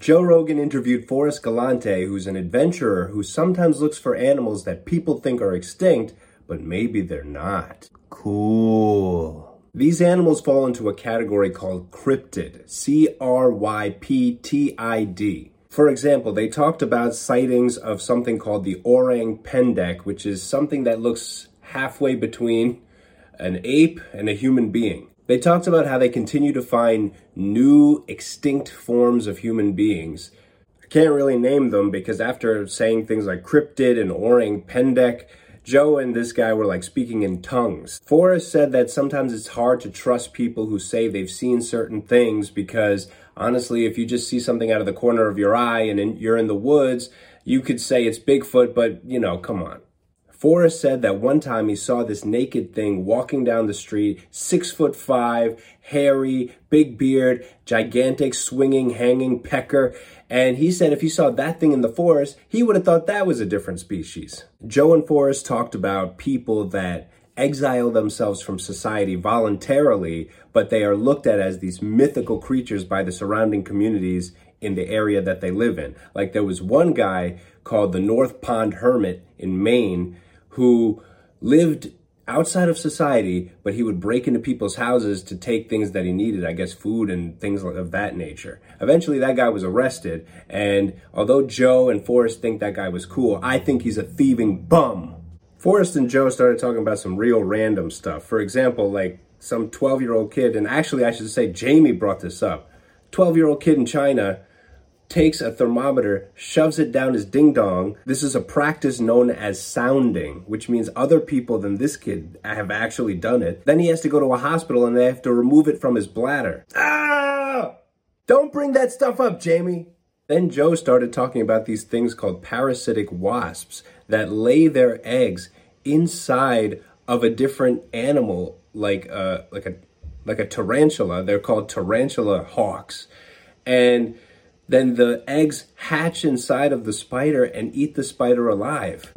Joe Rogan interviewed Forrest Galante, who's an adventurer who sometimes looks for animals that people think are extinct, but maybe they're not. Cool. These animals fall into a category called cryptid. C R Y P T I D. For example, they talked about sightings of something called the orang pendek, which is something that looks halfway between an ape and a human being. They talked about how they continue to find new extinct forms of human beings. I can't really name them because after saying things like cryptid and orang pendek, Joe and this guy were like speaking in tongues. Forrest said that sometimes it's hard to trust people who say they've seen certain things because honestly, if you just see something out of the corner of your eye and in, you're in the woods, you could say it's Bigfoot, but you know, come on. Forrest said that one time he saw this naked thing walking down the street, six foot five, hairy, big beard, gigantic, swinging, hanging pecker. And he said if he saw that thing in the forest, he would have thought that was a different species. Joe and Forrest talked about people that exile themselves from society voluntarily, but they are looked at as these mythical creatures by the surrounding communities in the area that they live in. Like there was one guy called the North Pond Hermit in Maine who lived outside of society, but he would break into people's houses to take things that he needed, I guess food and things of that nature. Eventually, that guy was arrested, and although Joe and Forrest think that guy was cool, I think he's a thieving bum. Forrest and Joe started talking about some real random stuff. For example, like some 12 year old kid, and actually, I should say, Jamie brought this up. 12 year old kid in China takes a thermometer, shoves it down his ding dong. This is a practice known as sounding, which means other people than this kid have actually done it. Then he has to go to a hospital and they have to remove it from his bladder. Ah! Don't bring that stuff up, Jamie. Then Joe started talking about these things called parasitic wasps that lay their eggs inside of a different animal, like a, like a like a tarantula. They're called tarantula hawks, and then the eggs hatch inside of the spider and eat the spider alive.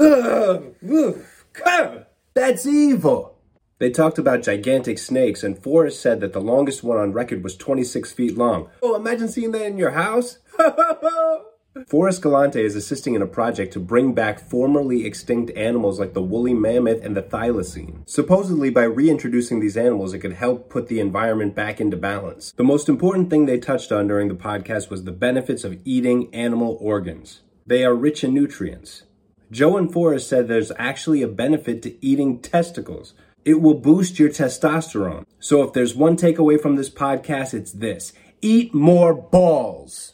That's evil. They talked about gigantic snakes, and Forrest said that the longest one on record was 26 feet long. Oh, imagine seeing that in your house. Forrest Galante is assisting in a project to bring back formerly extinct animals like the woolly mammoth and the thylacine. Supposedly, by reintroducing these animals, it could help put the environment back into balance. The most important thing they touched on during the podcast was the benefits of eating animal organs. They are rich in nutrients. Joe and Forrest said there's actually a benefit to eating testicles. It will boost your testosterone. So if there's one takeaway from this podcast, it's this eat more balls.